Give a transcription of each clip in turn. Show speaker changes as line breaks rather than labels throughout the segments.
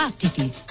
Battiti!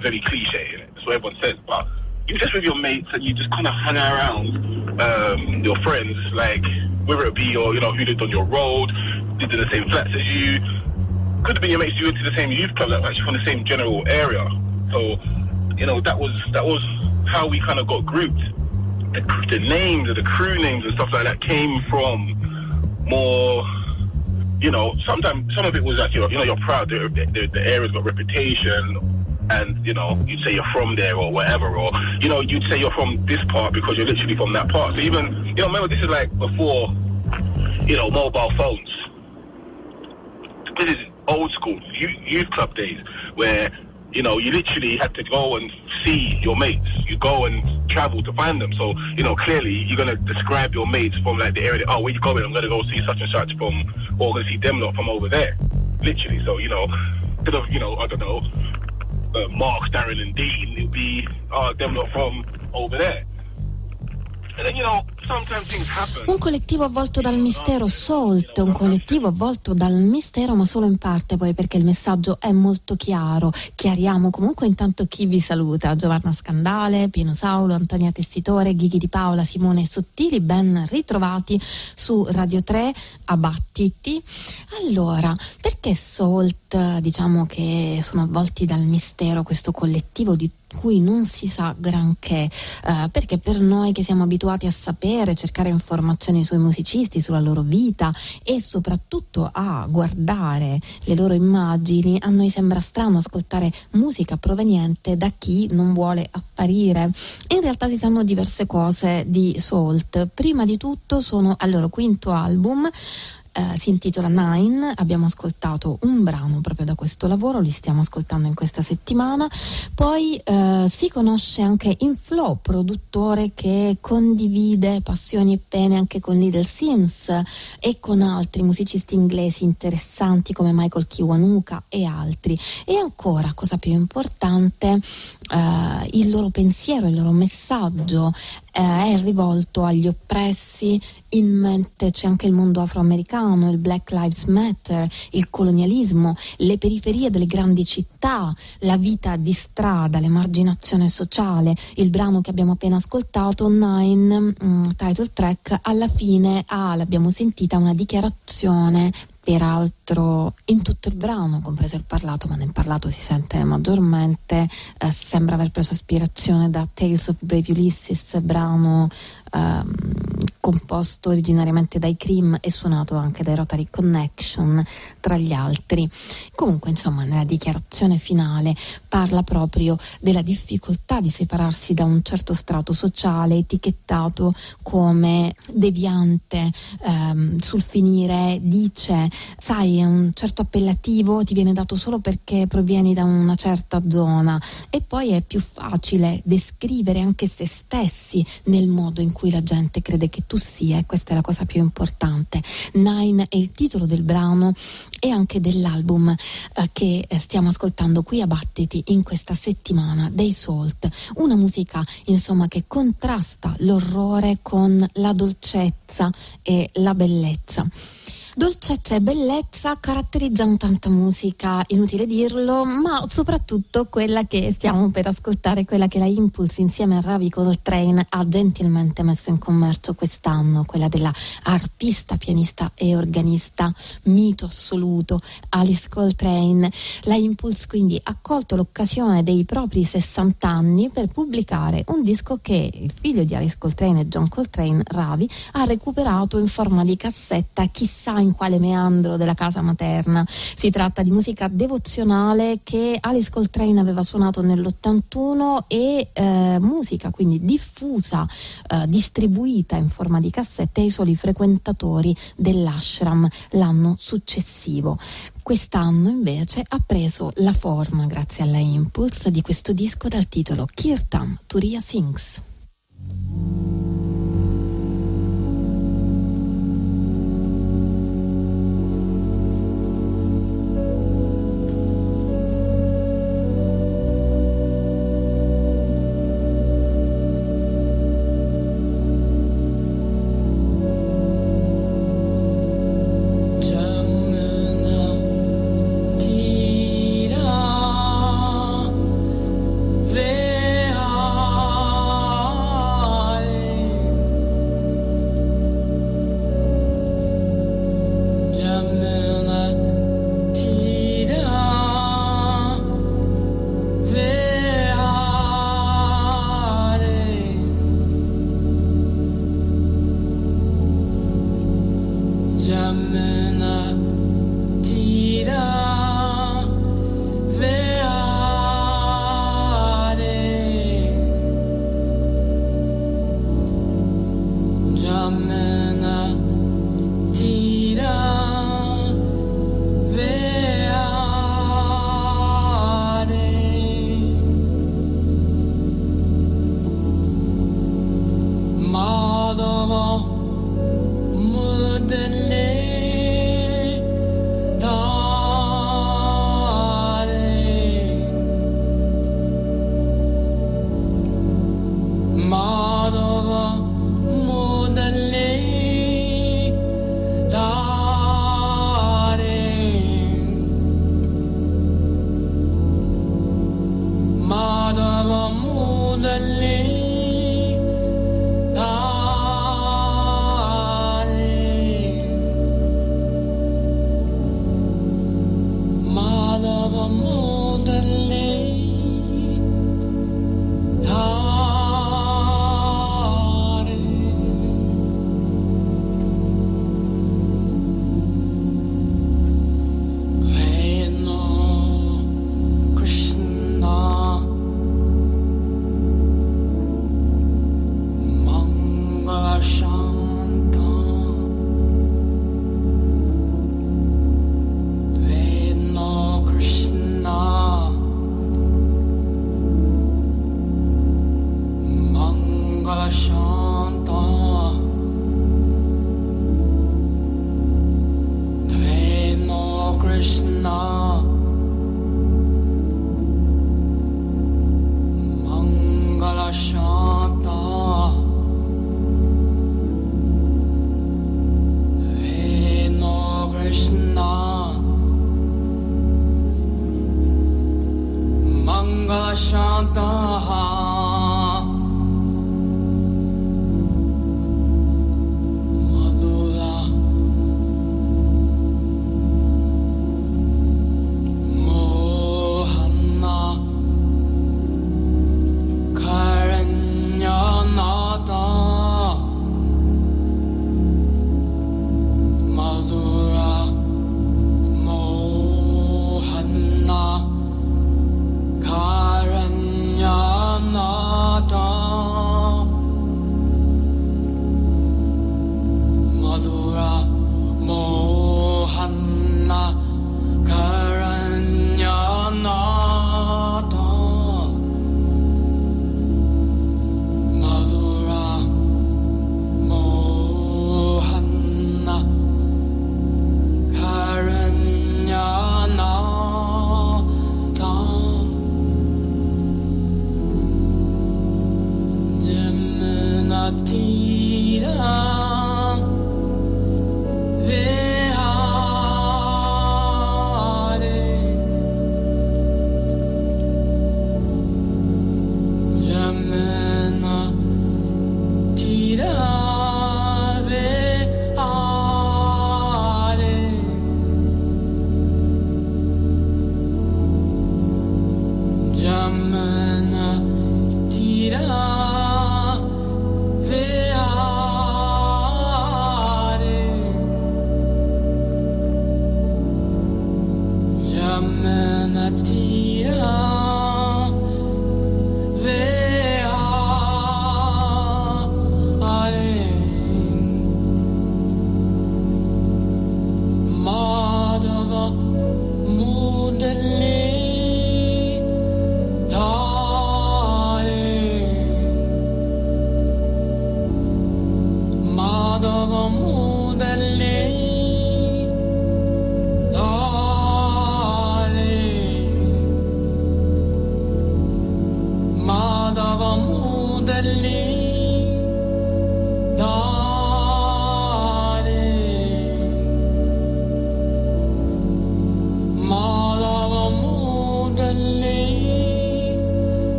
Like very cliche, that's what everyone says. But you just with your mates and you just kind of hang around um, your friends, like whether it be your, you know, who lived on your road, lived in the same flats as you. Could have been your mates you went to the same youth club, like actually from the same general area. So, you know, that was that was how we kind of got grouped. The, the names, the crew names and stuff like that came from more, you know, sometimes some of it was like you're, you know, you're proud. The, the, the area's got reputation, and you know, you'd say you're from there or whatever, or you know, you'd say you're from this part because you're literally from that part. So even, you know, remember this is like before, you know, mobile phones. This is old school youth, club days where you know you literally had to go and see your mates. You go and travel to find them. So you know clearly you're gonna describe your mates from like the area. That, oh, where you going? I'm gonna go see such and such from, or I'm gonna see them lot from over there. Literally. So you know, instead of you know I don't know uh, Mark, Darren, and Dean. It'd be uh, them lot from over there.
Un collettivo avvolto dal mistero, Salt, un collettivo avvolto dal mistero ma solo in parte poi perché il messaggio è molto chiaro. Chiariamo comunque intanto chi vi saluta, Giovanna Scandale, Pino Saulo, Antonia Tessitore, Ghighi di Paola, Simone Sottili, ben ritrovati su Radio 3 a Battiti. Allora, perché Salt diciamo che sono avvolti dal mistero questo collettivo di cui non si sa granché, eh, perché per noi che siamo abituati a sapere, cercare informazioni sui musicisti, sulla loro vita e soprattutto a guardare le loro immagini, a noi sembra strano ascoltare musica proveniente da chi non vuole apparire. In realtà si sanno diverse cose di Salt. Prima di tutto sono al loro quinto album eh, si intitola Nine, abbiamo ascoltato un brano proprio da questo lavoro, li stiamo ascoltando in questa settimana, poi eh, si conosce anche Inflow, produttore che condivide passioni e pene anche con Little Sims e con altri musicisti inglesi interessanti come Michael Kiwanuka e altri. E ancora, cosa più importante, eh, il loro pensiero, il loro messaggio eh, è rivolto agli oppressi, in mente c'è anche il mondo afroamericano, il Black Lives Matter, il colonialismo, le periferie delle grandi città, la vita di strada, l'emarginazione sociale. Il brano che abbiamo appena ascoltato, Nine, mm, title track, alla fine ha, l'abbiamo sentita, una dichiarazione peraltro in tutto il brano, compreso il parlato, ma nel parlato si sente maggiormente, eh, sembra aver preso ispirazione da Tales of Brave Ulysses, brano ehm, composto originariamente dai Cream e suonato anche dai Rotary Connection, tra gli altri. Comunque, insomma, nella dichiarazione finale parla proprio della difficoltà di separarsi da un certo strato sociale etichettato come deviante. Ehm, sul finire dice, sai, un certo appellativo ti viene dato solo perché provieni da una certa zona e poi è più facile descrivere anche se stessi nel modo in cui la gente crede che tu sia e questa è la cosa più importante. Nine è il titolo del brano e anche dell'album eh, che stiamo ascoltando qui a Battiti in questa settimana dei Salt, una musica insomma che contrasta l'orrore con la dolcezza e la bellezza. Dolcezza e bellezza caratterizzano tanta musica, inutile dirlo, ma soprattutto quella che stiamo per ascoltare, quella che la Impulse insieme a Ravi Coltrane ha gentilmente messo in commercio quest'anno, quella della arpista, pianista e organista, mito assoluto, Alice Coltrane. La Impulse quindi ha colto l'occasione dei propri 60 anni per pubblicare un disco che il figlio di Alice Coltrane, John Coltrane, Ravi, ha recuperato in forma di cassetta, chissà in quale meandro della casa materna. Si tratta di musica devozionale che Alice Coltrane aveva suonato nell'81 e eh, musica quindi diffusa, eh, distribuita in forma di cassette ai soli frequentatori dell'ashram l'anno successivo. Quest'anno invece ha preso la forma, grazie alla Impulse, di questo disco dal titolo Kirtan Turiya Sings.
t'entends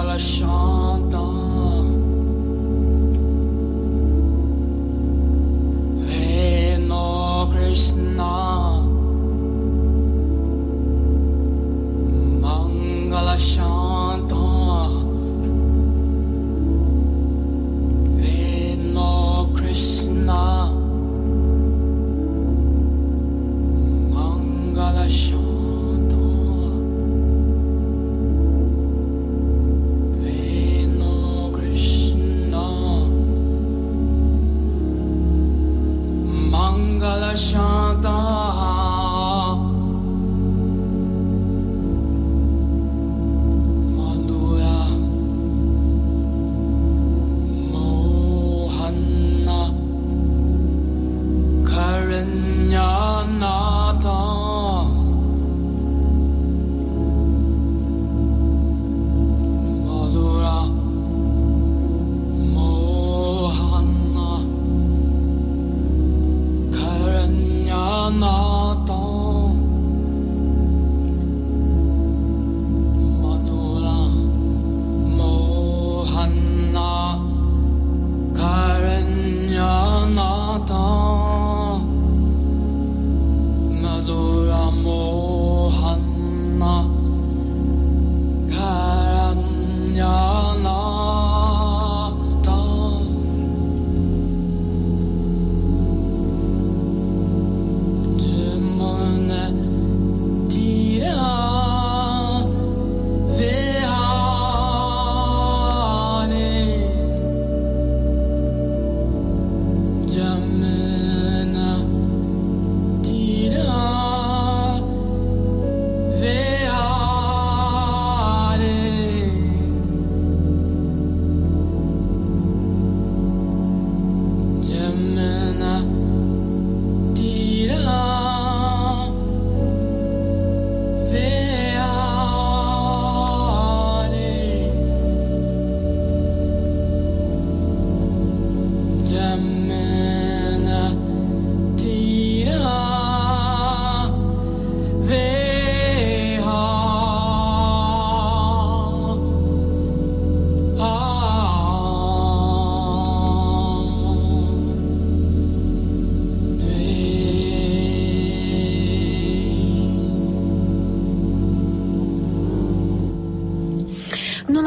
ela chanta.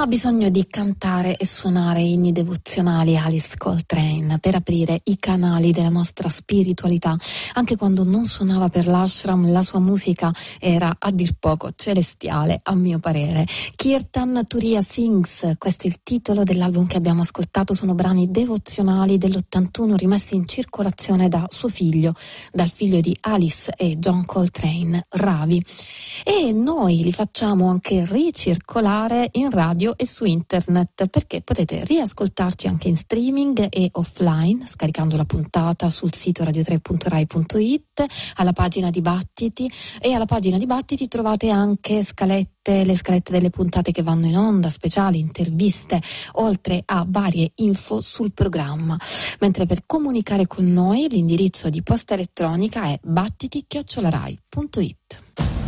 Ha bisogno di cantare e suonare inni devozionali Alice Coltrane per aprire i canali della nostra spiritualità. Anche quando non suonava per l'ashram, la sua musica era a dir poco celestiale, a mio parere. Kirtan Turiya Sings, questo è il titolo dell'album che abbiamo ascoltato, sono brani devozionali dell'81 rimessi in circolazione da suo figlio, dal figlio di Alice e John Coltrane, Ravi. E noi li facciamo anche ricircolare in radio e su internet perché potete riascoltarci anche in streaming e offline scaricando la puntata sul sito radio3.rai.it alla pagina dibattiti e alla pagina dibattiti trovate anche scalette, le scalette delle puntate che vanno in onda, speciali, interviste, oltre a varie info sul programma. Mentre per comunicare con noi l'indirizzo di posta elettronica è battiti-rai.it.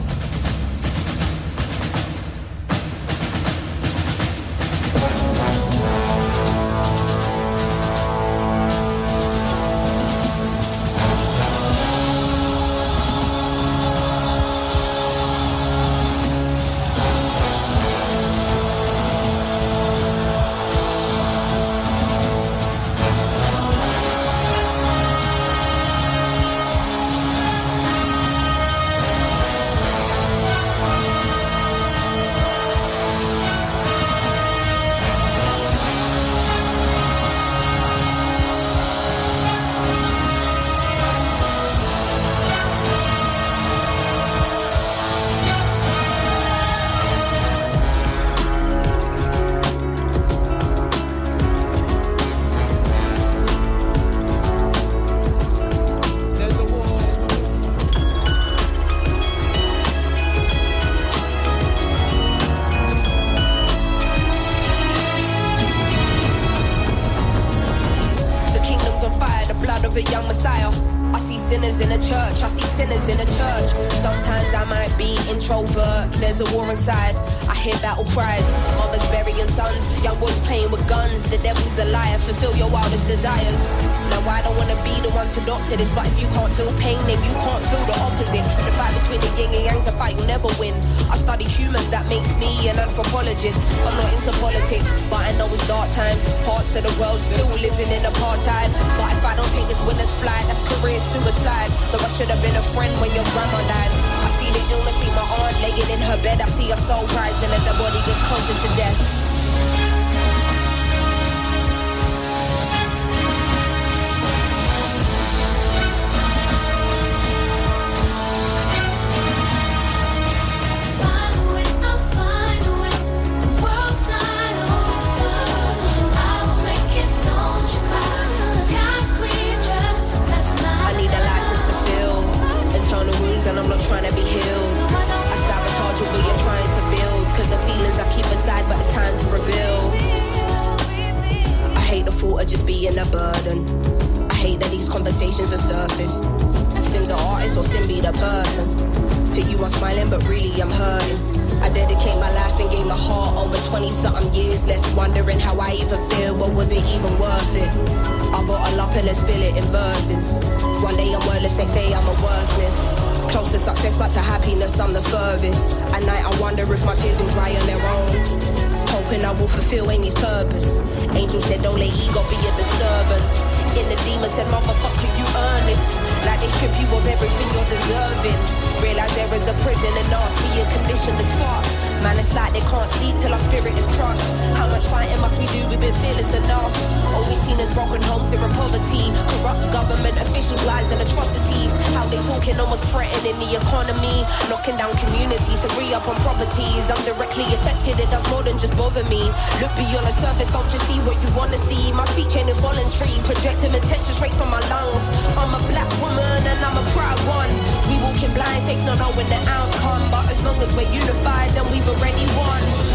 fulfill Amy's purpose. Angel said, don't let ego be a disturbance. In the demon said, motherfucker, you earn this. Like they strip you of everything you're deserving. Realize there is a prison and nasty and condition as fuck. Man, it's like they can't sleep till our spirit is crushed. How much fighting must we do? We've been fearless enough. All we've seen is broken homes here in poverty. Corrupt government officials, lies and atrocities. How they talking almost threatening the economy. Knocking down communities to re-up on properties. I'm directly affected, it does more than just bother me. Look beyond the surface, don't just see what you wanna see. My speech ain't involuntary, projecting attention straight from my lungs. I'm a black woman and I'm a proud one. We walking blind, faith not knowing the outcome. But as long as we're unified, then we've already won.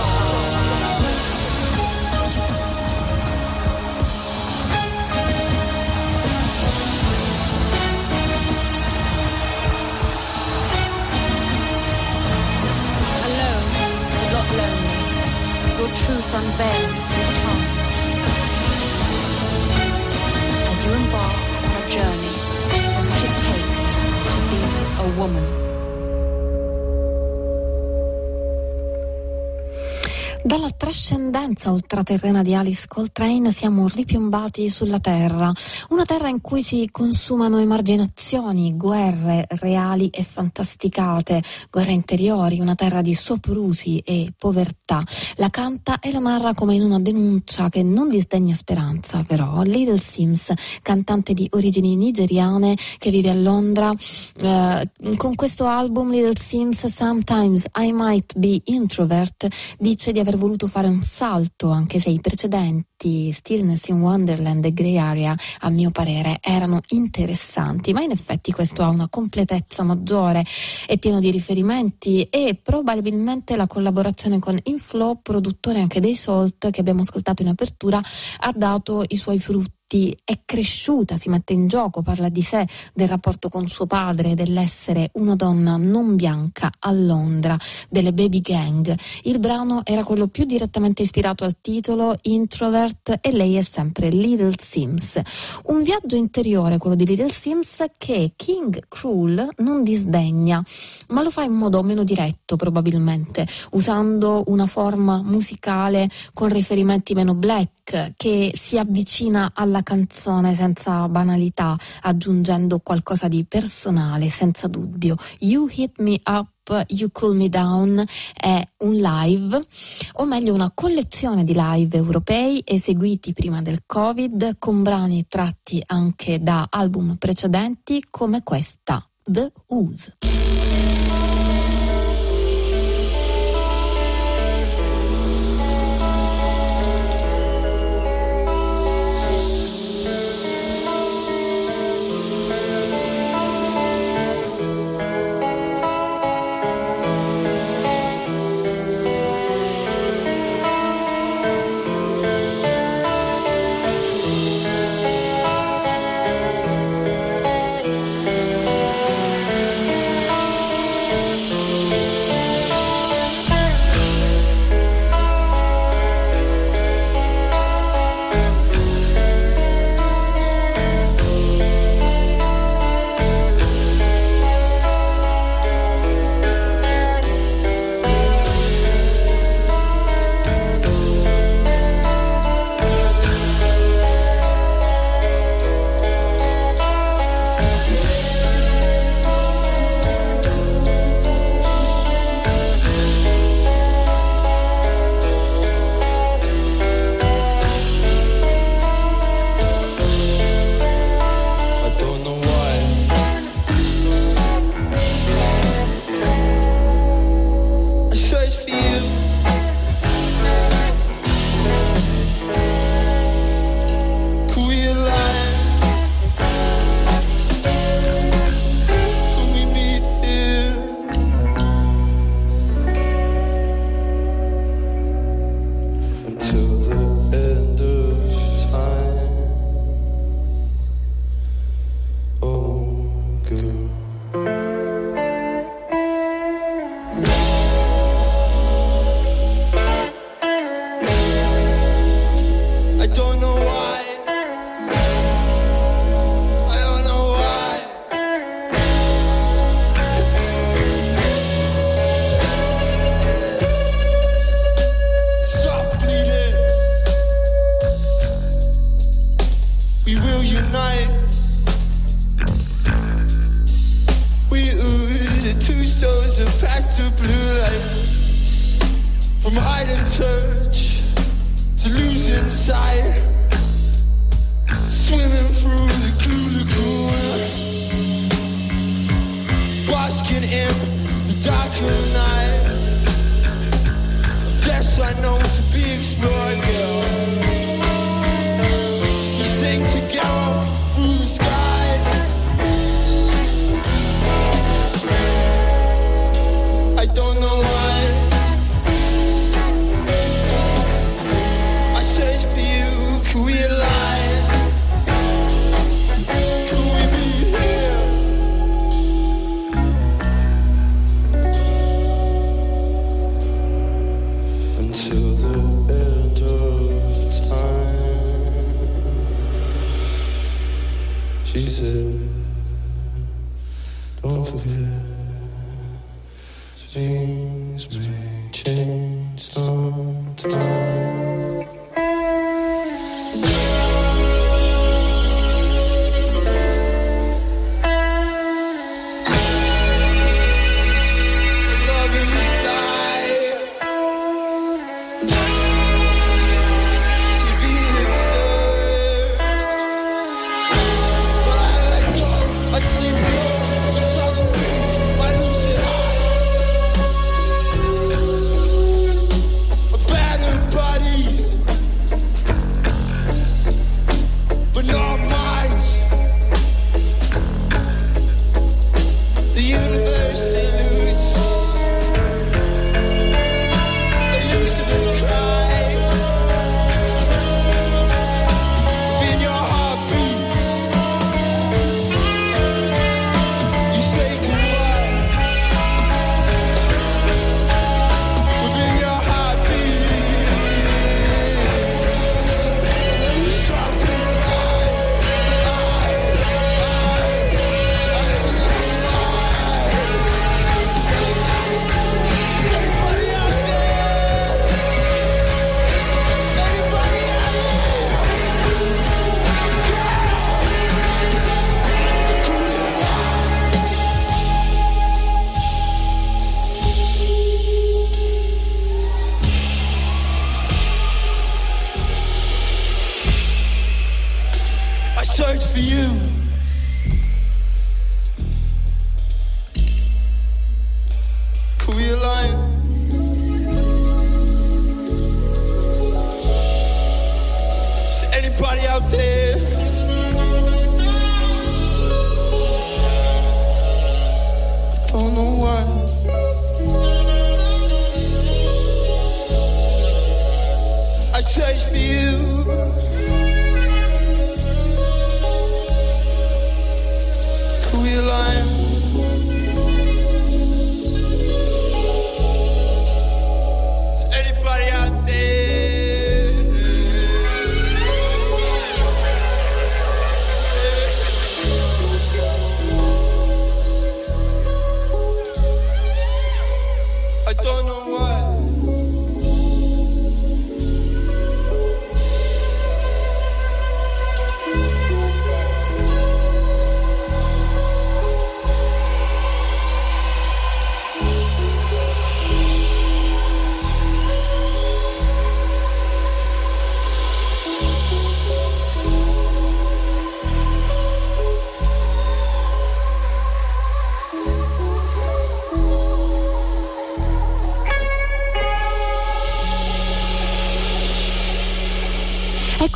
Your truth unveiled with time. As you embark on a journey of what it takes to be a woman.
Trascendenza ultraterrena di Alice Coltrane siamo ripiombati sulla Terra, una Terra in cui si consumano emarginazioni, guerre reali e fantasticate, guerre interiori, una terra di soprusi e povertà. La canta e la narra come in una denuncia che non disdegna speranza, però. Little Sims, cantante di origini nigeriane che vive a Londra, eh, con questo album Little Sims Sometimes I Might Be Introvert dice di aver voluto fare un salto, anche se i precedenti Stillness in Wonderland e Grey Area, a mio parere, erano interessanti, ma in effetti questo ha una completezza maggiore, è pieno di riferimenti e probabilmente la collaborazione con Inflow, produttore anche dei Salt, che abbiamo ascoltato in apertura, ha dato i suoi frutti è cresciuta, si mette in gioco, parla di sé, del rapporto con suo padre, dell'essere una donna non bianca a Londra, delle baby gang. Il brano era quello più direttamente ispirato al titolo Introvert e lei è sempre Little Sims. Un viaggio interiore, quello di Little Sims, che King Cruel non disdegna, ma lo fa in modo meno diretto probabilmente, usando una forma musicale con riferimenti meno black, che si avvicina alla canzone senza banalità, aggiungendo qualcosa di personale, senza dubbio. You Hit Me Up You Cool Me Down è un live, o meglio una collezione di live europei eseguiti prima del Covid con brani tratti anche da album precedenti come questa, The Ooze.
She said, Don't forget.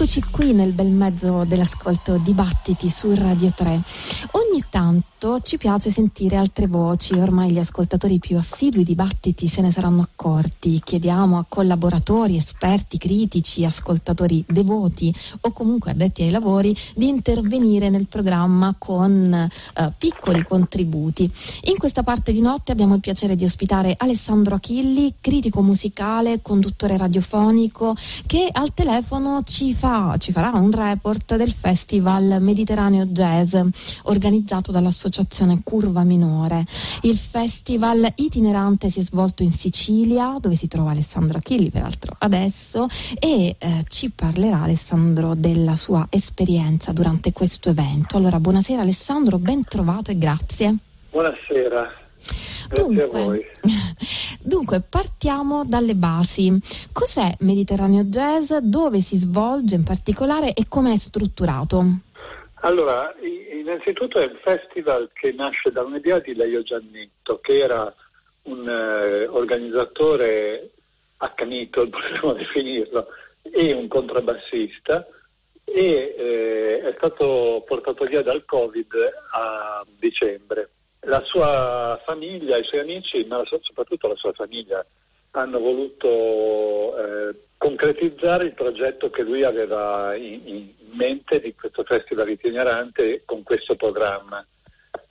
Eccoci qui nel bel mezzo dell'ascolto dibattiti su Radio 3. Ogni tanto ci piace sentire altre voci, ormai gli ascoltatori più assidui dibattiti se ne saranno accorti. Chiediamo a collaboratori, esperti, critici, ascoltatori devoti o comunque addetti ai lavori di intervenire nel programma con eh, piccoli contributi. In questa parte di notte abbiamo il piacere di ospitare Alessandro Achilli, critico musicale, conduttore radiofonico, che al telefono ci, fa, ci farà un report del Festival Mediterraneo Jazz organizzato dall'associazione Curva Minore. Il festival itinerante si è svolto in Sicilia, dove si trova Alessandro Achilli, peraltro adesso, e eh, ci parlerà Alessandro della sua esperienza durante questo evento. Allora, buonasera Alessandro, ben trovato e grazie.
Buonasera. Voi.
dunque, partiamo dalle basi. Cos'è Mediterraneo Jazz? Dove si svolge in particolare e come è strutturato?
Allora, innanzitutto è un festival che nasce da un'idea di Leo Giannetto, che era un eh, organizzatore accanito, potremmo definirlo, e un contrabbassista, e eh, è stato portato via dal Covid a dicembre. La sua famiglia, i suoi amici, ma la sua- soprattutto la sua famiglia, hanno voluto eh, concretizzare il progetto che lui aveva in, in mente di questo festival itinerante con questo programma.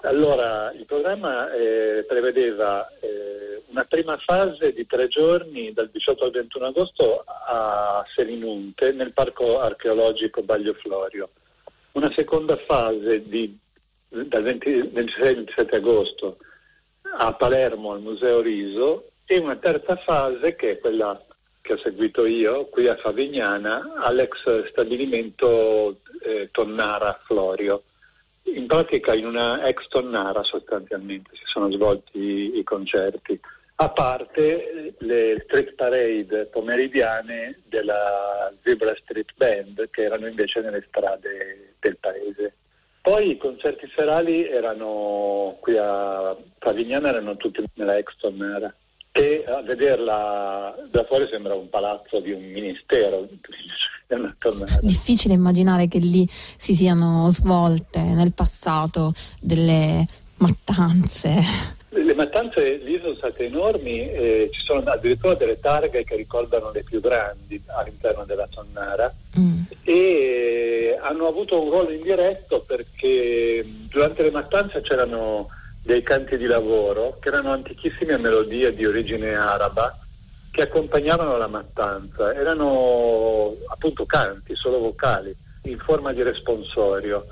Allora, il programma eh, prevedeva eh, una prima fase di tre giorni dal 18 al 21 agosto a Selinunte nel parco archeologico Baglio Florio, una seconda fase di, dal 20 26 al 27 agosto a Palermo al Museo Riso e una terza fase che è quella che ho seguito io qui a Favignana all'ex stabilimento eh, Tonnara Florio. In pratica in una ex Tonnara sostanzialmente si sono svolti i, i concerti, a parte eh, le street parade pomeridiane della Zebra Street Band che erano invece nelle strade del paese. Poi i concerti serali erano qui a Favignana, erano tutti nella ex Tonnara che a vederla da fuori sembra un palazzo di un ministero.
Difficile immaginare che lì si siano svolte nel passato delle mattanze.
Le mattanze lì sono state enormi, eh, ci sono addirittura delle targhe che ricordano le più grandi all'interno della tonnara
Mm.
e hanno avuto un ruolo indiretto perché mh, durante le mattanze c'erano dei canti di lavoro che erano antichissime melodie di origine araba che accompagnavano la mattanza, erano appunto canti, solo vocali, in forma di responsorio,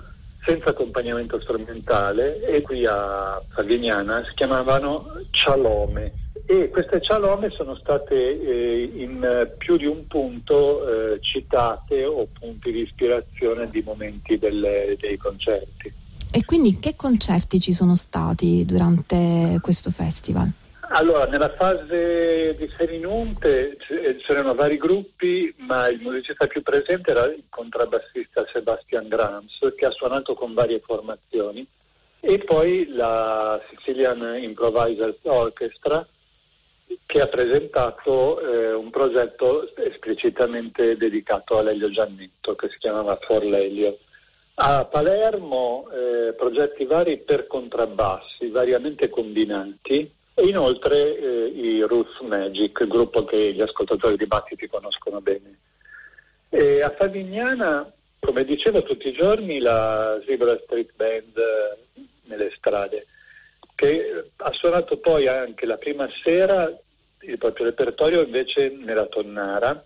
senza accompagnamento strumentale. E qui a Favignana si chiamavano cialome. E queste cialome sono state eh, in più di un punto eh, citate o punti di ispirazione di momenti delle- dei concerti.
E quindi che concerti ci sono stati durante questo festival?
Allora, nella fase di Selinunte c- c'erano vari gruppi, ma il musicista più presente era il contrabbassista Sebastian Grams, che ha suonato con varie formazioni, e poi la Sicilian Improvisers Orchestra, che ha presentato eh, un progetto esplicitamente dedicato a Lelio Giannetto, che si chiamava For Lelio. A Palermo eh, progetti vari per contrabbassi, variamente combinati, e inoltre eh, i Roots Magic, il gruppo che gli ascoltatori di Battiti conoscono bene. E a Favignana, come dicevo tutti i giorni, la Zebra Street Band eh, nelle strade, che ha suonato poi anche la prima sera il proprio repertorio invece nella Tonnara,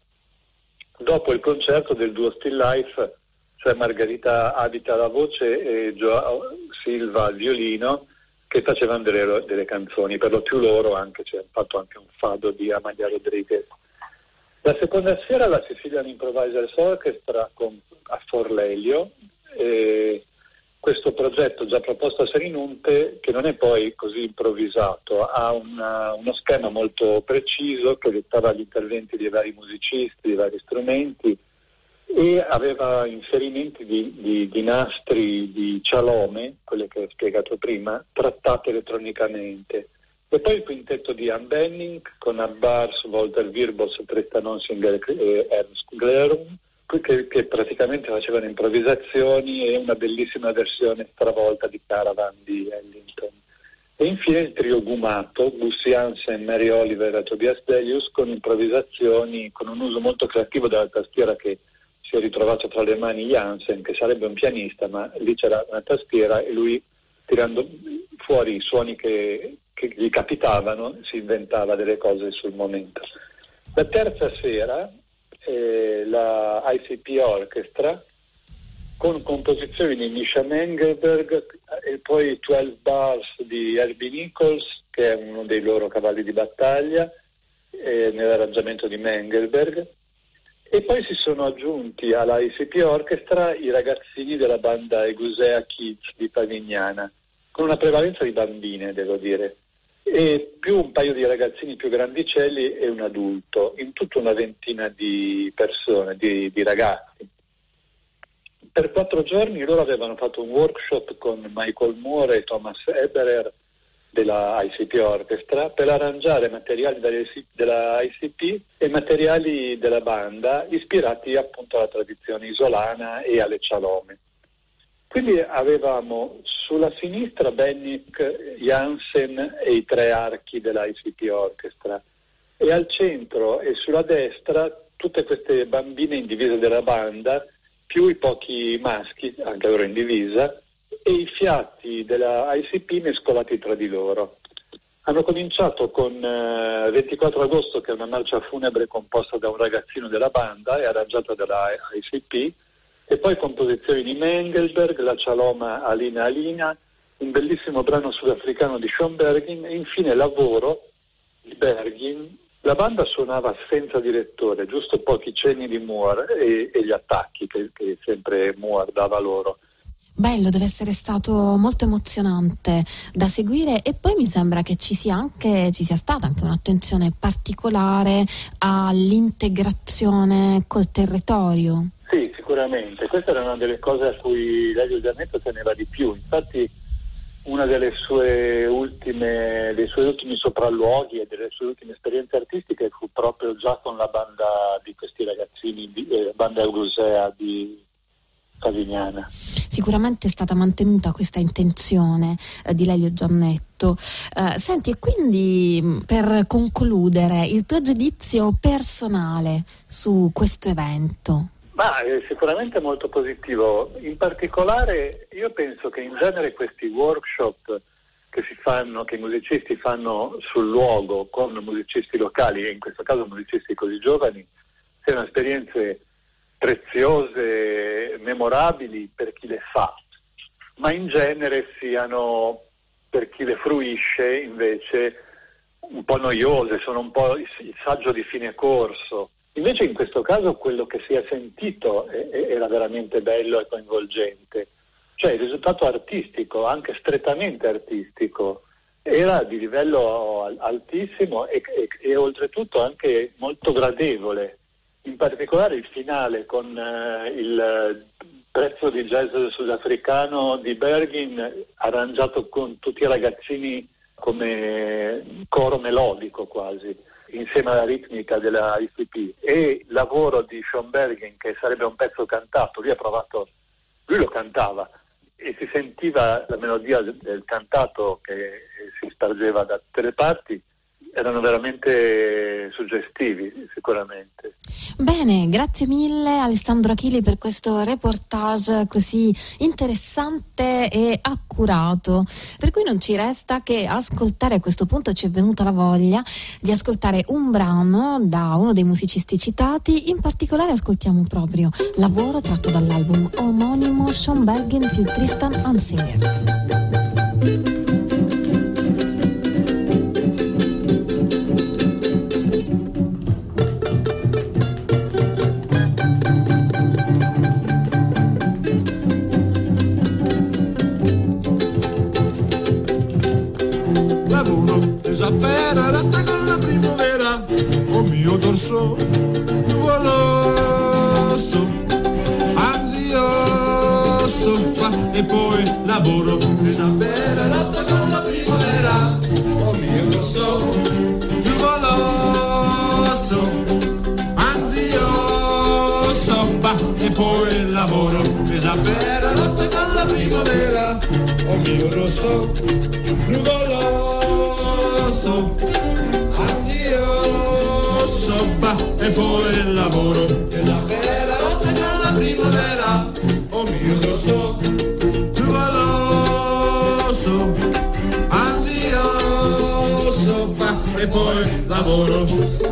dopo il concerto del duo Still Life, cioè Margherita Abita alla voce e Joao Silva al violino, che facevano delle, delle canzoni, per lo più loro anche, cioè, hanno fatto anche un fado di Amalia Rodriguez. La seconda sera la Sicilian Improvisers Orchestra con, a Forlelio, e questo progetto già proposto a Selinunte, che non è poi così improvvisato, ha una- uno schema molto preciso che dettava gli interventi di vari musicisti, di vari strumenti e aveva inserimenti di, di- di nastri di cialome, quelle che ho spiegato prima, trattate elettronicamente. E poi il quintetto di Ann Benning con Abbars, Walter Wirbos, Tristan Onsinger e Ernst Glerum, che, che praticamente facevano improvvisazioni e una bellissima versione stravolta di Caravan di Ellington. E infine il trio Gumato, Bussi Hansen, Mary Oliver e Tobias Delius con improvvisazioni, con un uso molto creativo della tastiera che si è ritrovato tra le mani Jansen, che sarebbe un pianista, ma lì c'era una tastiera e lui tirando fuori i suoni che, che gli capitavano si inventava delle cose sul momento. La terza sera eh, la ICP Orchestra con composizioni di Misha Mengelberg e poi 12 Bars di Herbie Nichols, che è uno dei loro cavalli di battaglia, eh, nell'arrangiamento di Mengelberg. E poi si sono aggiunti alla ICP Orchestra i ragazzini della banda Egusea Kids di Pavignana, con una prevalenza di bambine, devo dire. e più un paio di ragazzini più grandicelli e un adulto, in tutta una ventina di persone, di, di ragazzi. Per quattro giorni loro avevano fatto un workshop con Michael Moore e Thomas Eberer della ICP Orchestra per arrangiare materiali della ICP e materiali della banda ispirati appunto alla tradizione isolana e alle cialome. Quindi avevamo sulla sinistra Bennick, Jansen e i tre archi della ICP Orchestra e al centro e sulla destra tutte queste bambine in divisa della banda più i pochi maschi, anche loro in divisa, e i fiati della ICP mescolati tra di loro. Hanno cominciato con eh, 24 agosto, che è una marcia funebre composta da un ragazzino della banda e arrangiata dalla ICP, e poi composizioni di Mengelberg, la cialoma Alina Alina, un bellissimo brano sudafricano di Sean Bergin e infine lavoro di Bergin. La banda suonava senza direttore, giusto pochi cenni di Moore e, e gli attacchi che, che sempre Moore dava loro.
Bello, deve essere stato molto emozionante da seguire e poi mi sembra che ci sia anche ci sia stata anche un'attenzione particolare all'integrazione col territorio.
Sì, sicuramente. Questa era una delle cose a cui Lelio Giannetto teneva di più. Infatti ultime, dei suoi ultimi sopralluoghi e delle sue ultime esperienze artistiche fu proprio già con la banda di questi ragazzini, di, eh, banda Eurusea di Favignana.
Sicuramente è stata mantenuta questa intenzione eh, di Lelio Giannetto. Eh, senti, e quindi mh, per concludere, il tuo giudizio personale su questo evento?
Ma è sicuramente molto positivo. In particolare io penso che in genere questi workshop che si fanno, che i musicisti fanno sul luogo con musicisti locali e in questo caso musicisti così giovani, siano esperienze preziose, memorabili per chi le fa, ma in genere siano per chi le fruisce invece un po' noiose, sono un po' il saggio di fine corso. Invece in questo caso quello che si è sentito era veramente bello e coinvolgente, cioè il risultato artistico, anche strettamente artistico, era di livello al- altissimo e, e- e oltretutto anche molto gradevole. In particolare il finale con eh, il pezzo di jazz sudafricano di Bergin arrangiato con tutti i ragazzini come coro melodico quasi, insieme alla ritmica della ICP e il lavoro di Sean Bergin che sarebbe un pezzo cantato, lui ha provato, lui lo cantava e si sentiva la melodia del cantato che si spargeva da tutte le parti, erano veramente suggestivi sicuramente.
Bene, grazie mille Alessandro Achilli per questo reportage così interessante e accurato. Per cui non ci resta che ascoltare a questo punto ci è venuta la voglia di ascoltare un brano da uno dei musicisti citati, in particolare ascoltiamo proprio lavoro tratto dall'album omonimo Sean Bergen più Tristan Hansinger.
Disappera ratta con la primavera o mio dorso nuvoloso ansioso qua e poi lavoro disappera ratta con la primavera o mio dorso nuvoloso ansioso va e poi lavoro disappera ratta con la primavera o mio rosso nuvoloso, ansioso, va e poi il lavoro. Che sapere lotta con la primavera, oh mio rosso, nuvoloso, ansioso, va e poi lavoro.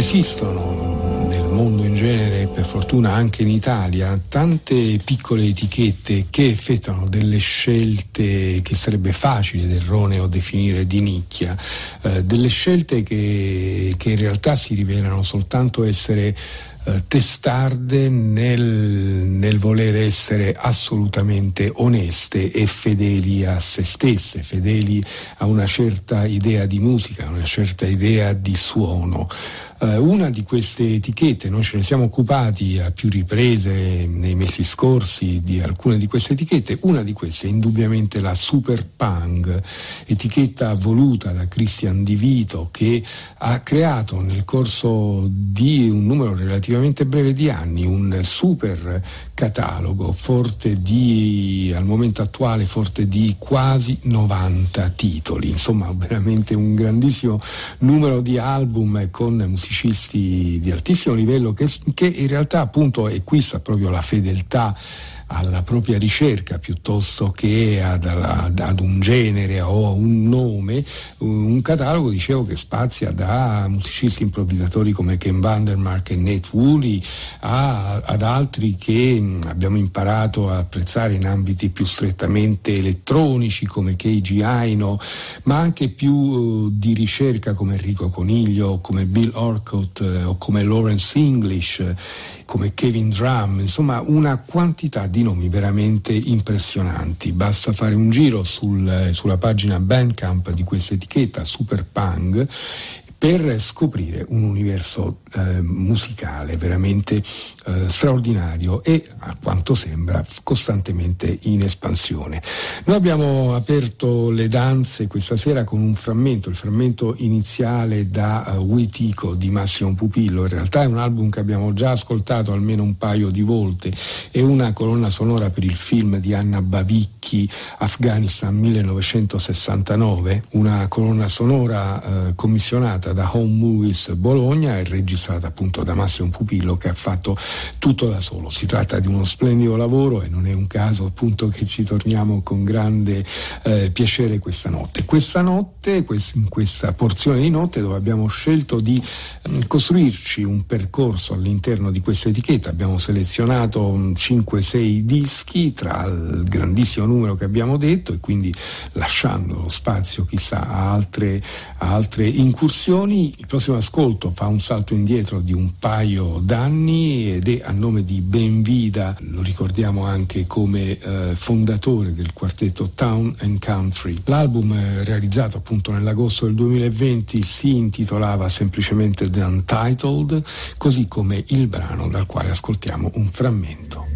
Esistono nel mondo in genere, per fortuna anche in Italia, tante piccole etichette che effettuano delle scelte che sarebbe facile ed erroneo definire di nicchia, eh, delle scelte che, che in realtà si rivelano soltanto essere eh, testarde nel, nel voler essere assolutamente oneste e fedeli a se stesse, fedeli a una certa idea di musica, a una certa idea di suono. Eh, una di queste etichette, noi ce ne siamo occupati a più riprese nei mesi scorsi di alcune di queste etichette, una di queste è indubbiamente la Super Punk, etichetta voluta da Christian Di Vito che ha creato nel corso di un numero relativamente breve di anni un super catalogo forte di, al momento attuale, forte di quasi 90 titoli, insomma veramente un grandissimo numero di album con musicisti di altissimo livello che, che in realtà appunto e qui sta proprio la fedeltà alla propria ricerca piuttosto che ad, ad, ad, un genere o a un nome, un catalogo dicevo che spazia da musicisti improvvisatori come Ken Vandermark e Nate Woolley a, ad altri che abbiamo imparato a apprezzare in ambiti più strettamente elettronici come Keiji Aino, ma anche più uh, di ricerca come Enrico Coniglio, come Bill Orcott uh, o come Lawrence English come Kevin Drum, insomma una quantità di nomi veramente impressionanti. Basta fare un giro sul, sulla pagina Bandcamp di questa etichetta Super Punk per scoprire un universo eh, musicale veramente eh, straordinario e a quanto sembra costantemente in espansione. Noi abbiamo aperto le danze questa sera con un frammento, il frammento iniziale da uh, Witico di Massimo Pupillo, in realtà è un album che abbiamo già ascoltato almeno un paio di volte, è una colonna sonora per il film di Anna Bavicchi, Afghanistan 1969, una colonna sonora eh, commissionata da Home Movies Bologna e registrata appunto da Massimo Pupillo che ha fatto tutto da solo. Si tratta di uno splendido lavoro e non è un caso appunto che ci torniamo con grande eh, piacere questa notte. Questa notte, in questa porzione di notte dove abbiamo scelto di eh, costruirci un percorso all'interno di questa etichetta, abbiamo selezionato 5-6 dischi tra il grandissimo numero che abbiamo detto e quindi lasciando lo spazio chissà a altre, a altre incursioni il prossimo ascolto fa un salto indietro di un paio d'anni ed è a nome di Benvida, lo ricordiamo anche come eh, fondatore del quartetto Town and Country. L'album eh, realizzato appunto nell'agosto del 2020 si intitolava semplicemente The Untitled, così come il brano dal quale ascoltiamo un frammento.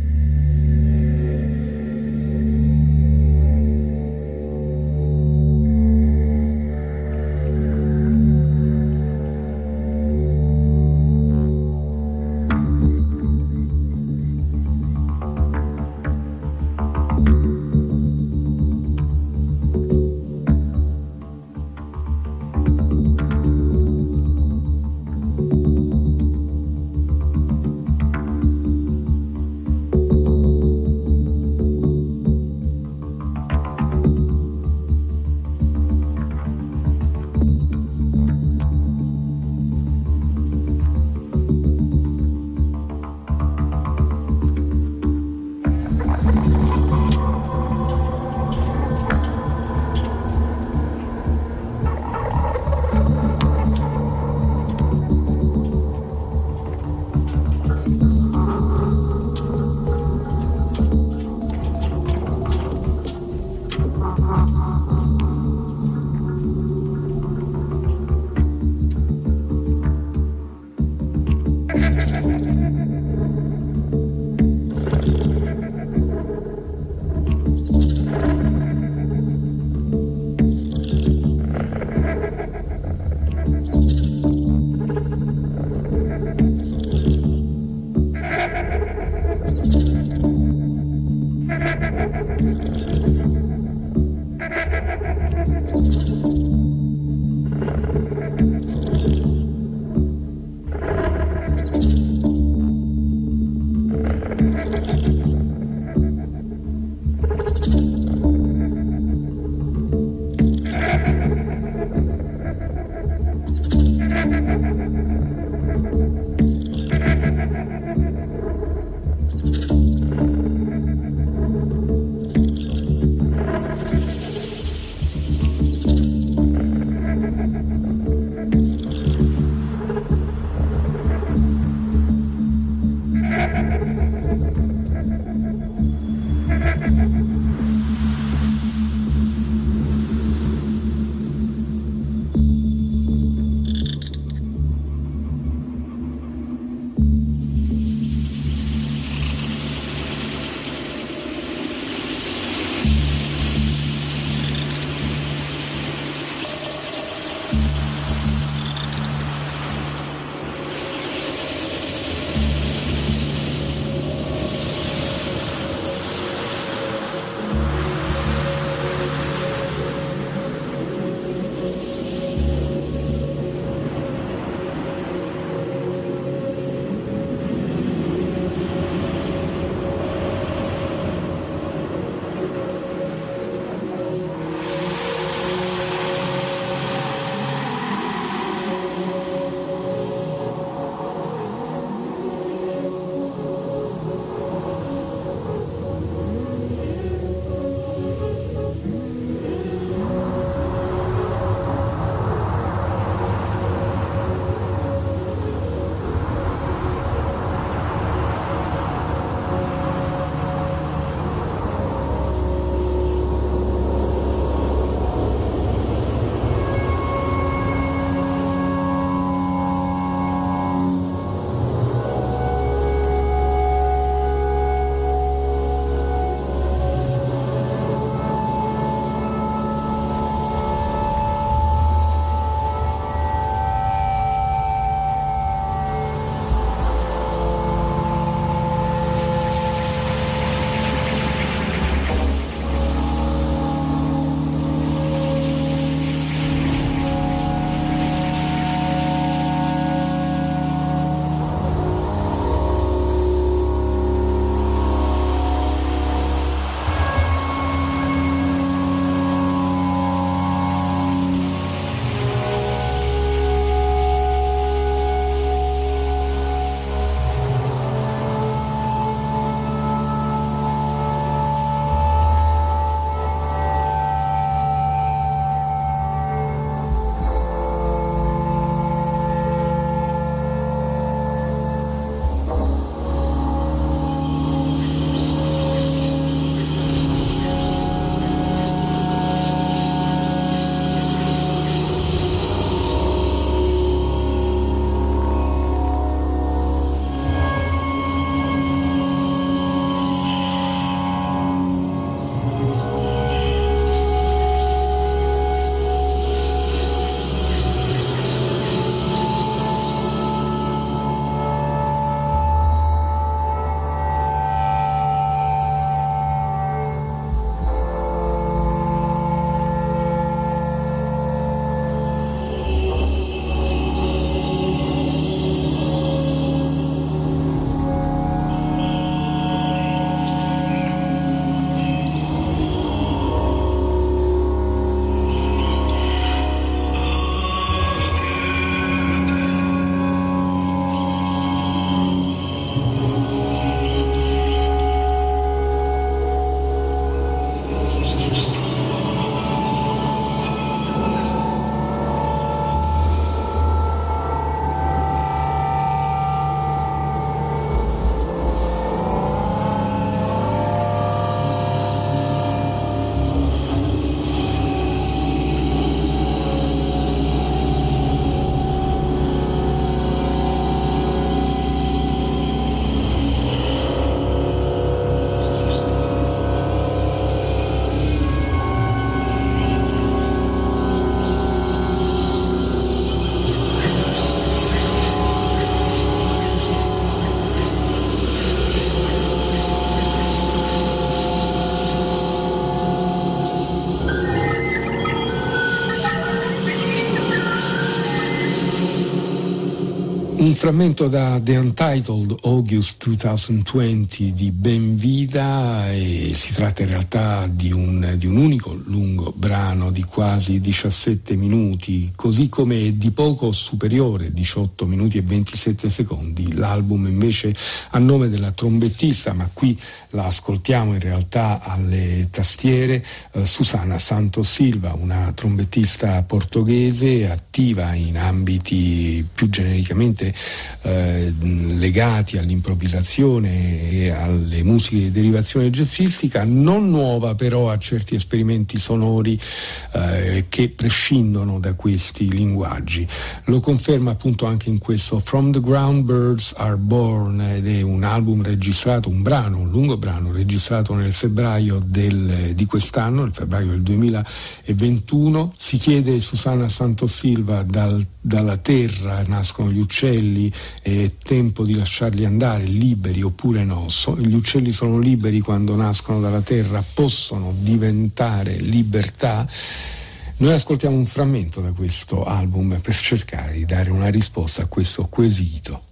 Un frammento da The Untitled August 2020 di Ben Vida e si tratta in realtà di un, di un unico lungo brano di quasi 17 minuti, così come di poco superiore, 18 minuti e 27 secondi. L'album invece a nome della trombettista, ma qui la ascoltiamo in realtà alle tastiere, eh, Susana Santos Silva, una trombettista portoghese attiva in ambiti più genericamente eh, legati all'improvvisazione e alle musiche di derivazione jazzistica, non nuova però a certi esperimenti sonori eh, che prescindono da questi linguaggi. Lo conferma appunto anche in questo From the Ground Birds Are Born ed è un album registrato, un brano, un lungo brano registrato nel febbraio del, di quest'anno, il febbraio del 2021. Si chiede Susana Santosilva dal, dalla terra nascono gli uccelli uccelli è tempo di lasciarli andare liberi oppure no. Gli uccelli sono liberi quando nascono dalla terra, possono diventare libertà. Noi ascoltiamo un frammento da questo album per cercare di dare una risposta a questo quesito.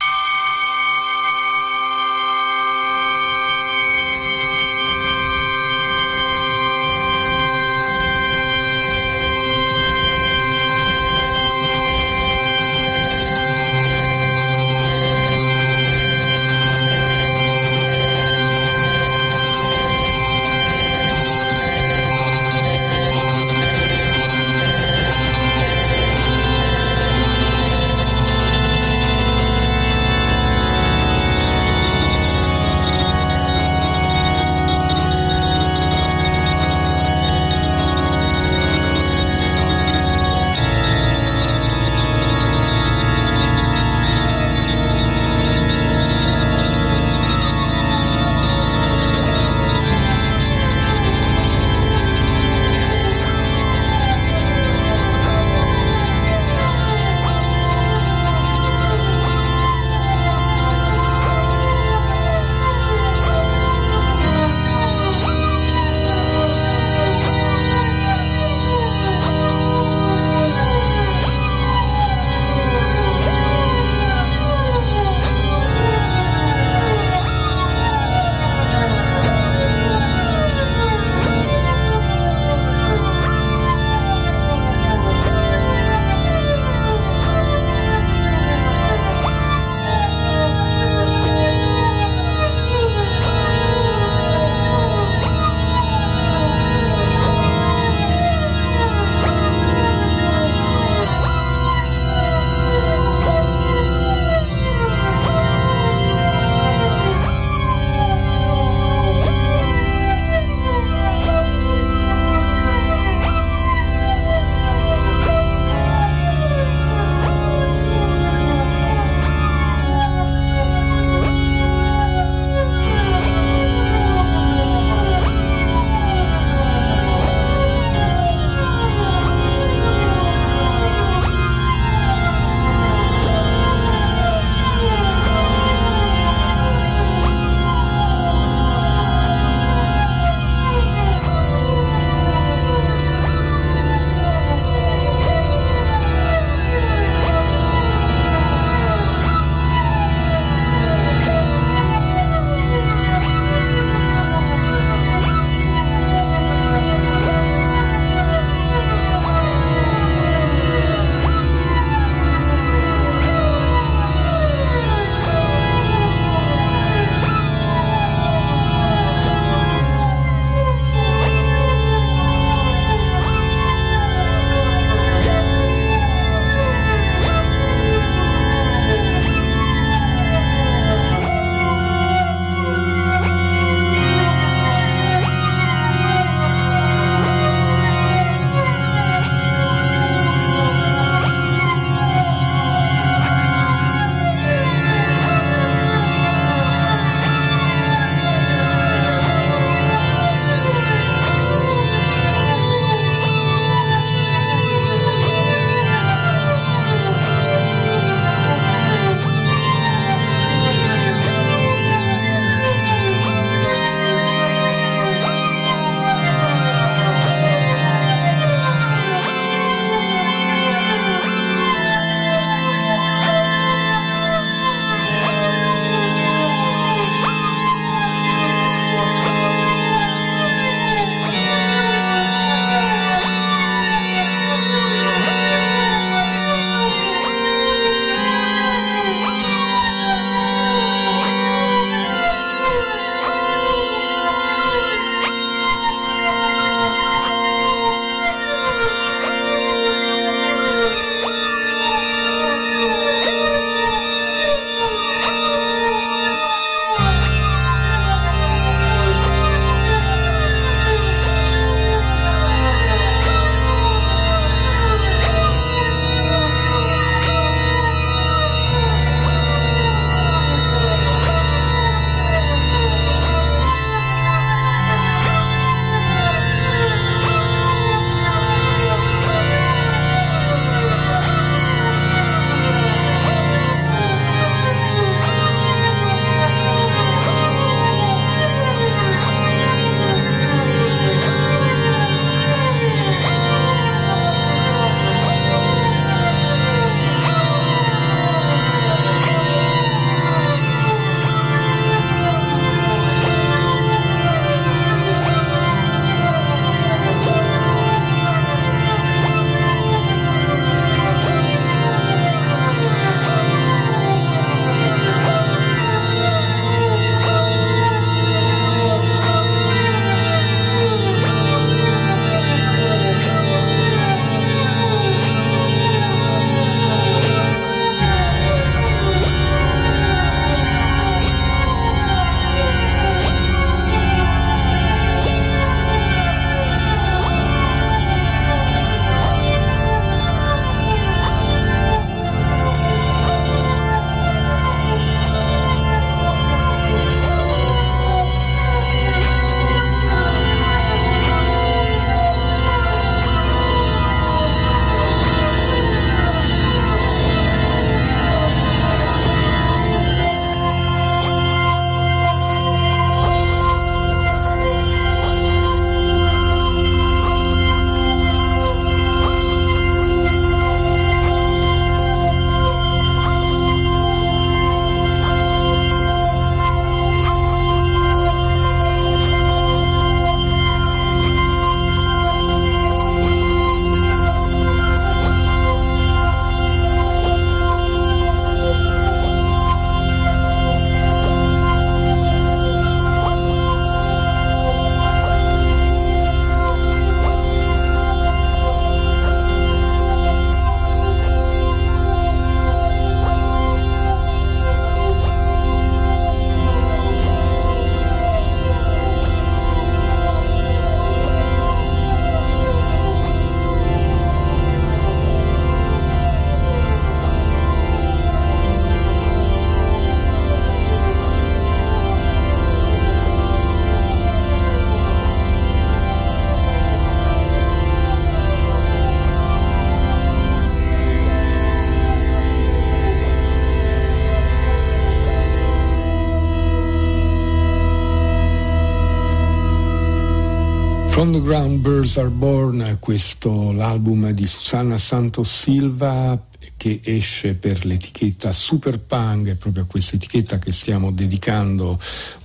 From the Ground Birds Are Born, questo l'album di Susanna Santos Silva che esce per l'etichetta Super Punk, è proprio a questa etichetta che stiamo dedicando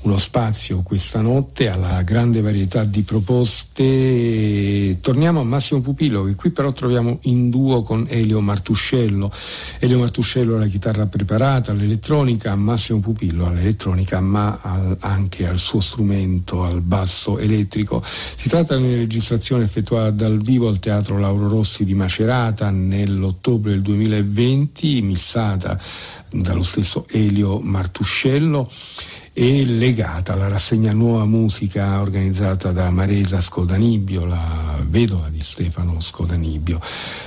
uno spazio questa notte alla grande varietà di proposte. Torniamo a Massimo Pupillo che qui però troviamo in duo con Elio Martuscello. Elio Martuscello alla chitarra preparata, all'elettronica, Massimo Pupillo all'elettronica ma al- anche al suo strumento, al basso elettrico. Si tratta di una registrazione effettuata dal vivo al Teatro Lauro Rossi di Macerata nell'ottobre del 2020, missata dallo stesso Elio Martuscello e legata alla rassegna Nuova Musica organizzata da Maresa Scodanibio, la vedova di Stefano Scodanibio.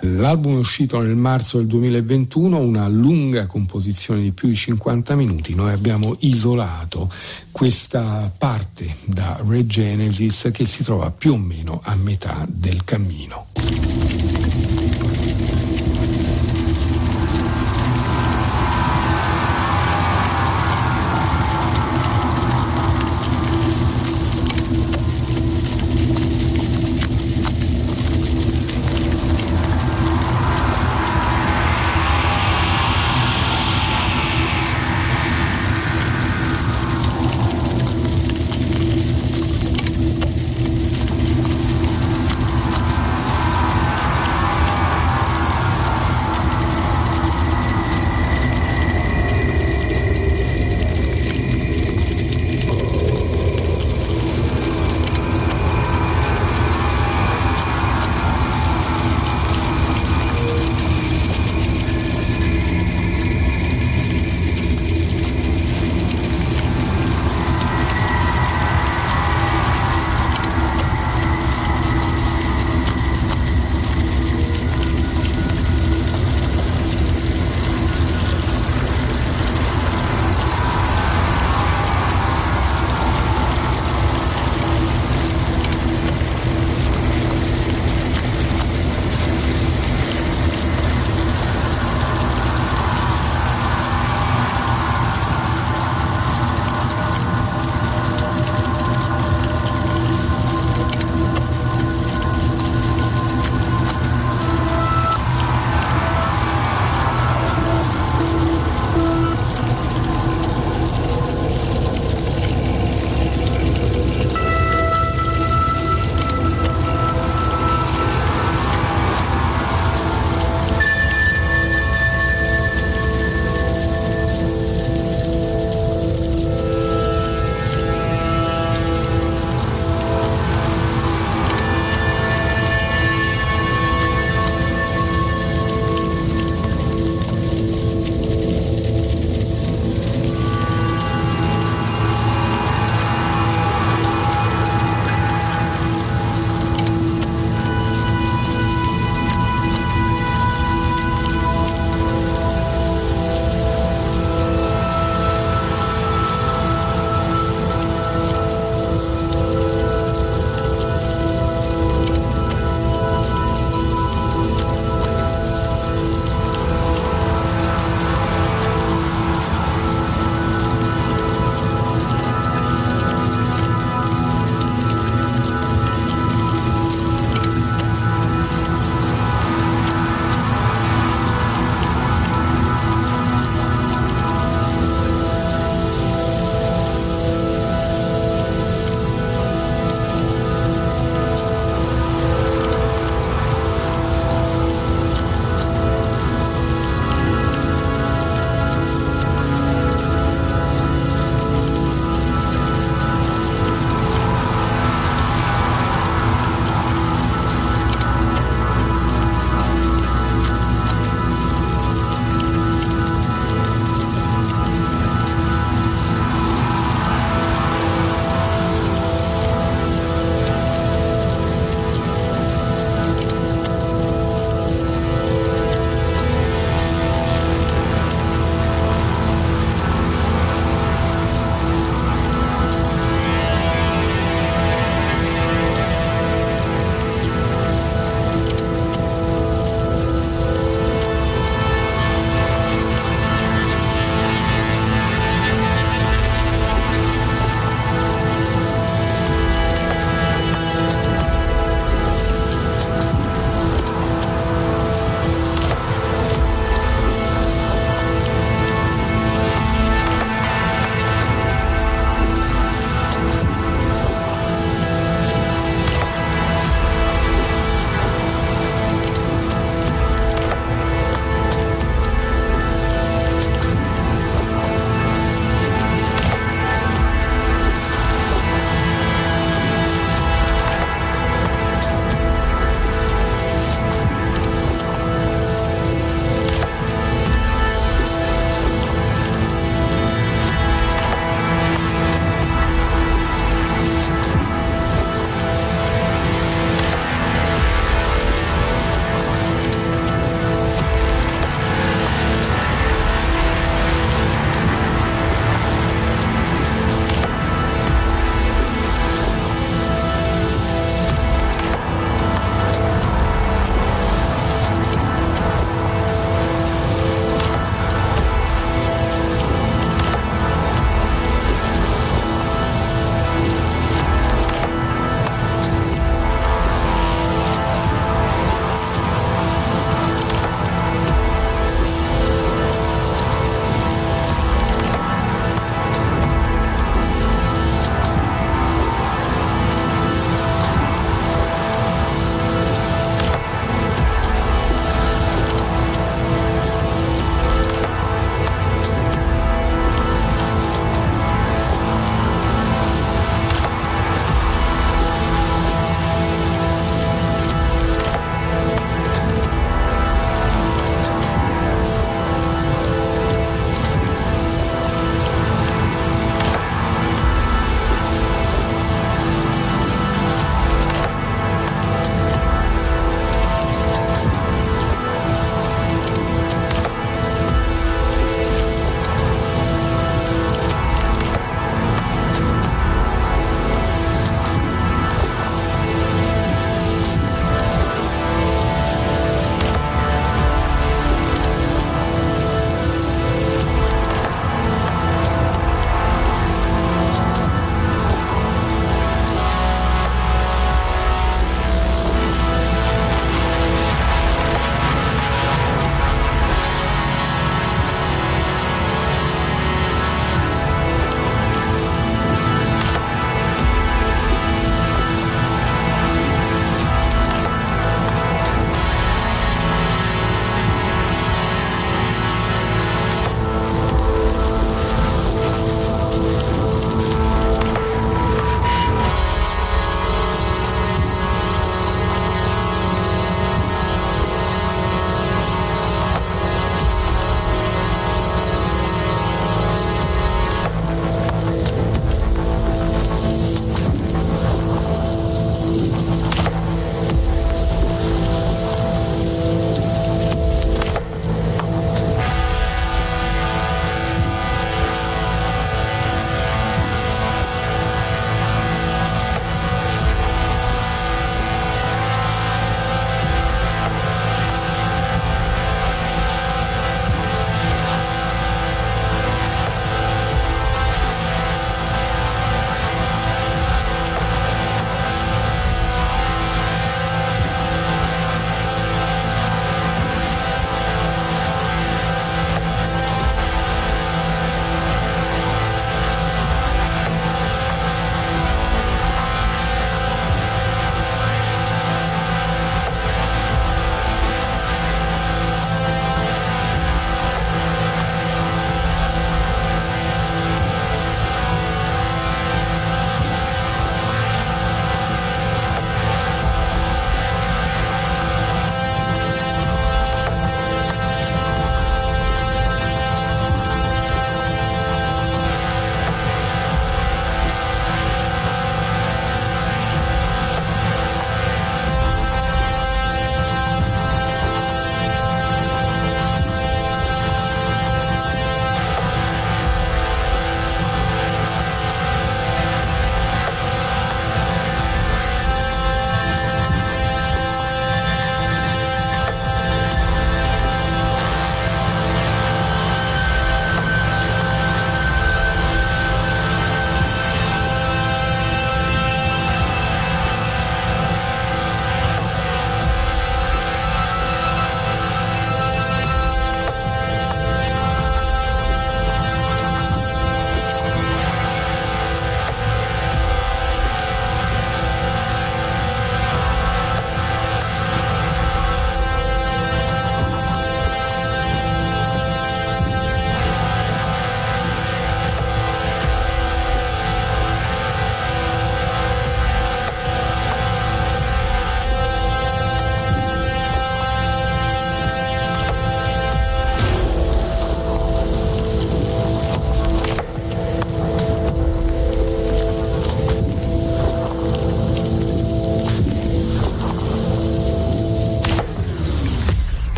L'album è uscito nel marzo del 2021, una lunga composizione di più di 50 minuti. Noi abbiamo isolato questa parte da Re Genesis che si trova più o meno a metà del cammino.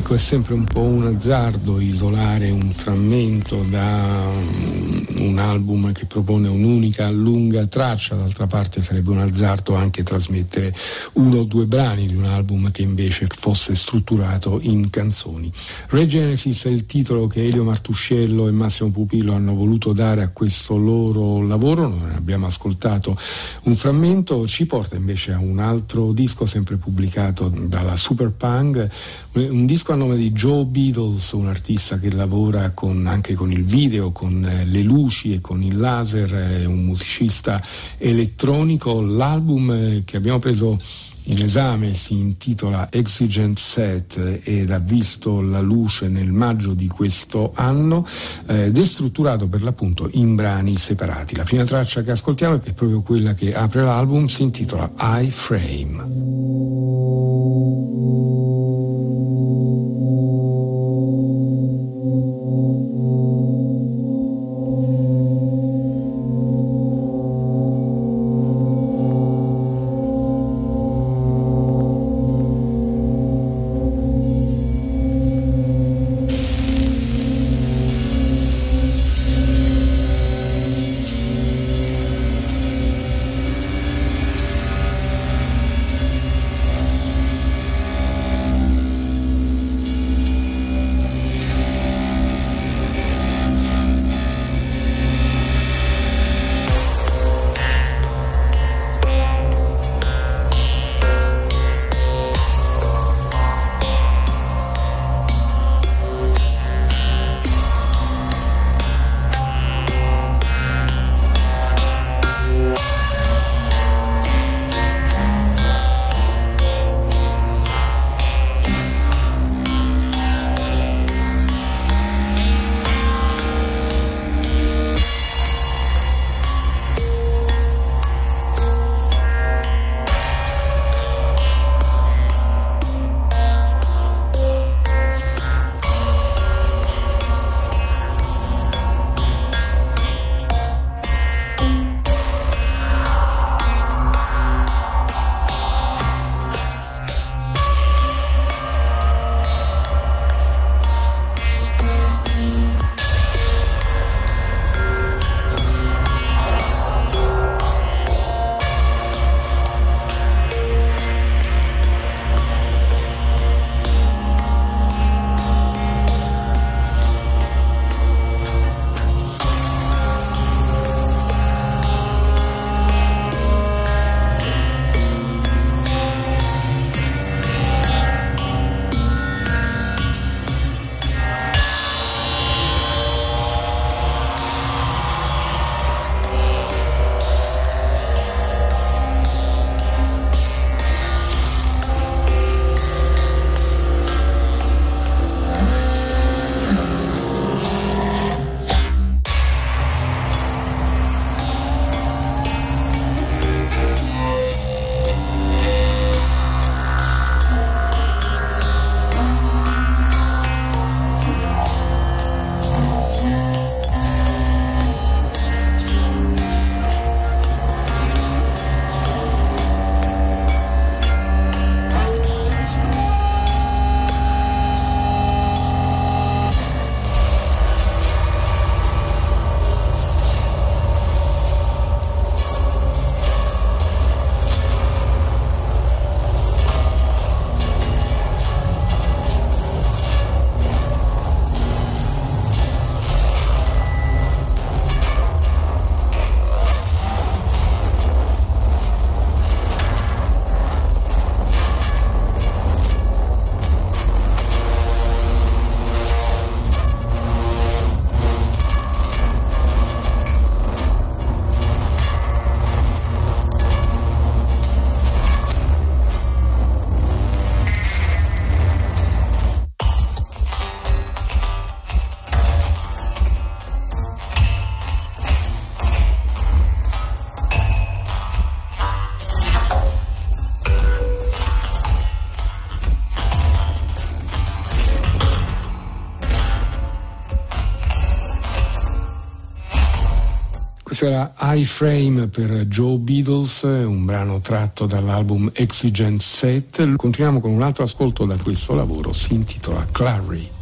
Ecco, è sempre un po' un azzardo isolare un frammento da un album che propone un'unica lunga traccia, d'altra parte sarebbe un azzardo anche trasmettere uno o due brani di un album che invece fosse strutturato in canzoni. Re Genesis è il titolo che Elio Martuscello e Massimo Pupillo hanno voluto dare a questo loro lavoro, noi abbiamo ascoltato un frammento, ci porta invece a un altro disco sempre pubblicato dalla Super Punk, un disco a nome di Joe Beatles, un artista che lavora con- anche con il video, con eh, le luci e con il laser, un musicista elettronico. L'album eh, che abbiamo preso in esame si intitola Exigent Set ed ha visto la luce nel maggio di questo anno eh, ed è strutturato per l'appunto in brani separati. La prima traccia che ascoltiamo è proprio quella che apre l'album, si intitola iFrame.
Thank
Questo era iFrame per Joe Beatles, un brano tratto dall'album Exigent Set. Continuiamo con un altro ascolto da questo lavoro, si intitola Clary.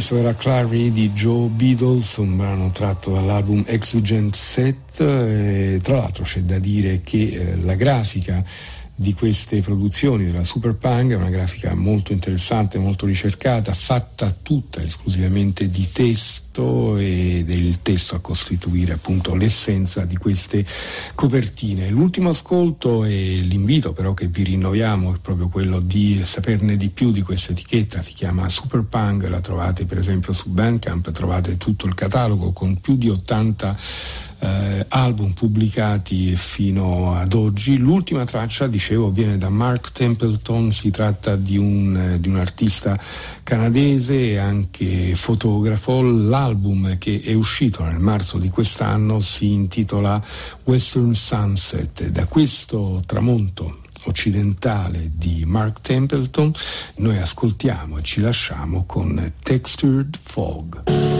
Questo era Clary di Joe Beatles, un brano tratto dall'album Exigent Set. E tra l'altro c'è da dire che eh, la grafica di queste produzioni della Super è una grafica molto interessante, molto ricercata, fatta tutta esclusivamente di testo ed è il testo a costituire appunto l'essenza di queste copertine. L'ultimo ascolto e l'invito però che vi rinnoviamo è proprio quello di saperne di più di questa etichetta, si chiama Super Punk, la trovate per esempio su Bandcamp, trovate tutto il catalogo con più di 80 eh, album pubblicati fino ad oggi. L'ultima traccia, dicevo, viene da Mark Templeton, si tratta di un, di un artista canadese e anche fotografo. L'album che è uscito nel marzo di quest'anno si intitola Western Sunset. Da questo tramonto occidentale di Mark Templeton noi ascoltiamo e ci lasciamo con Textured Fog.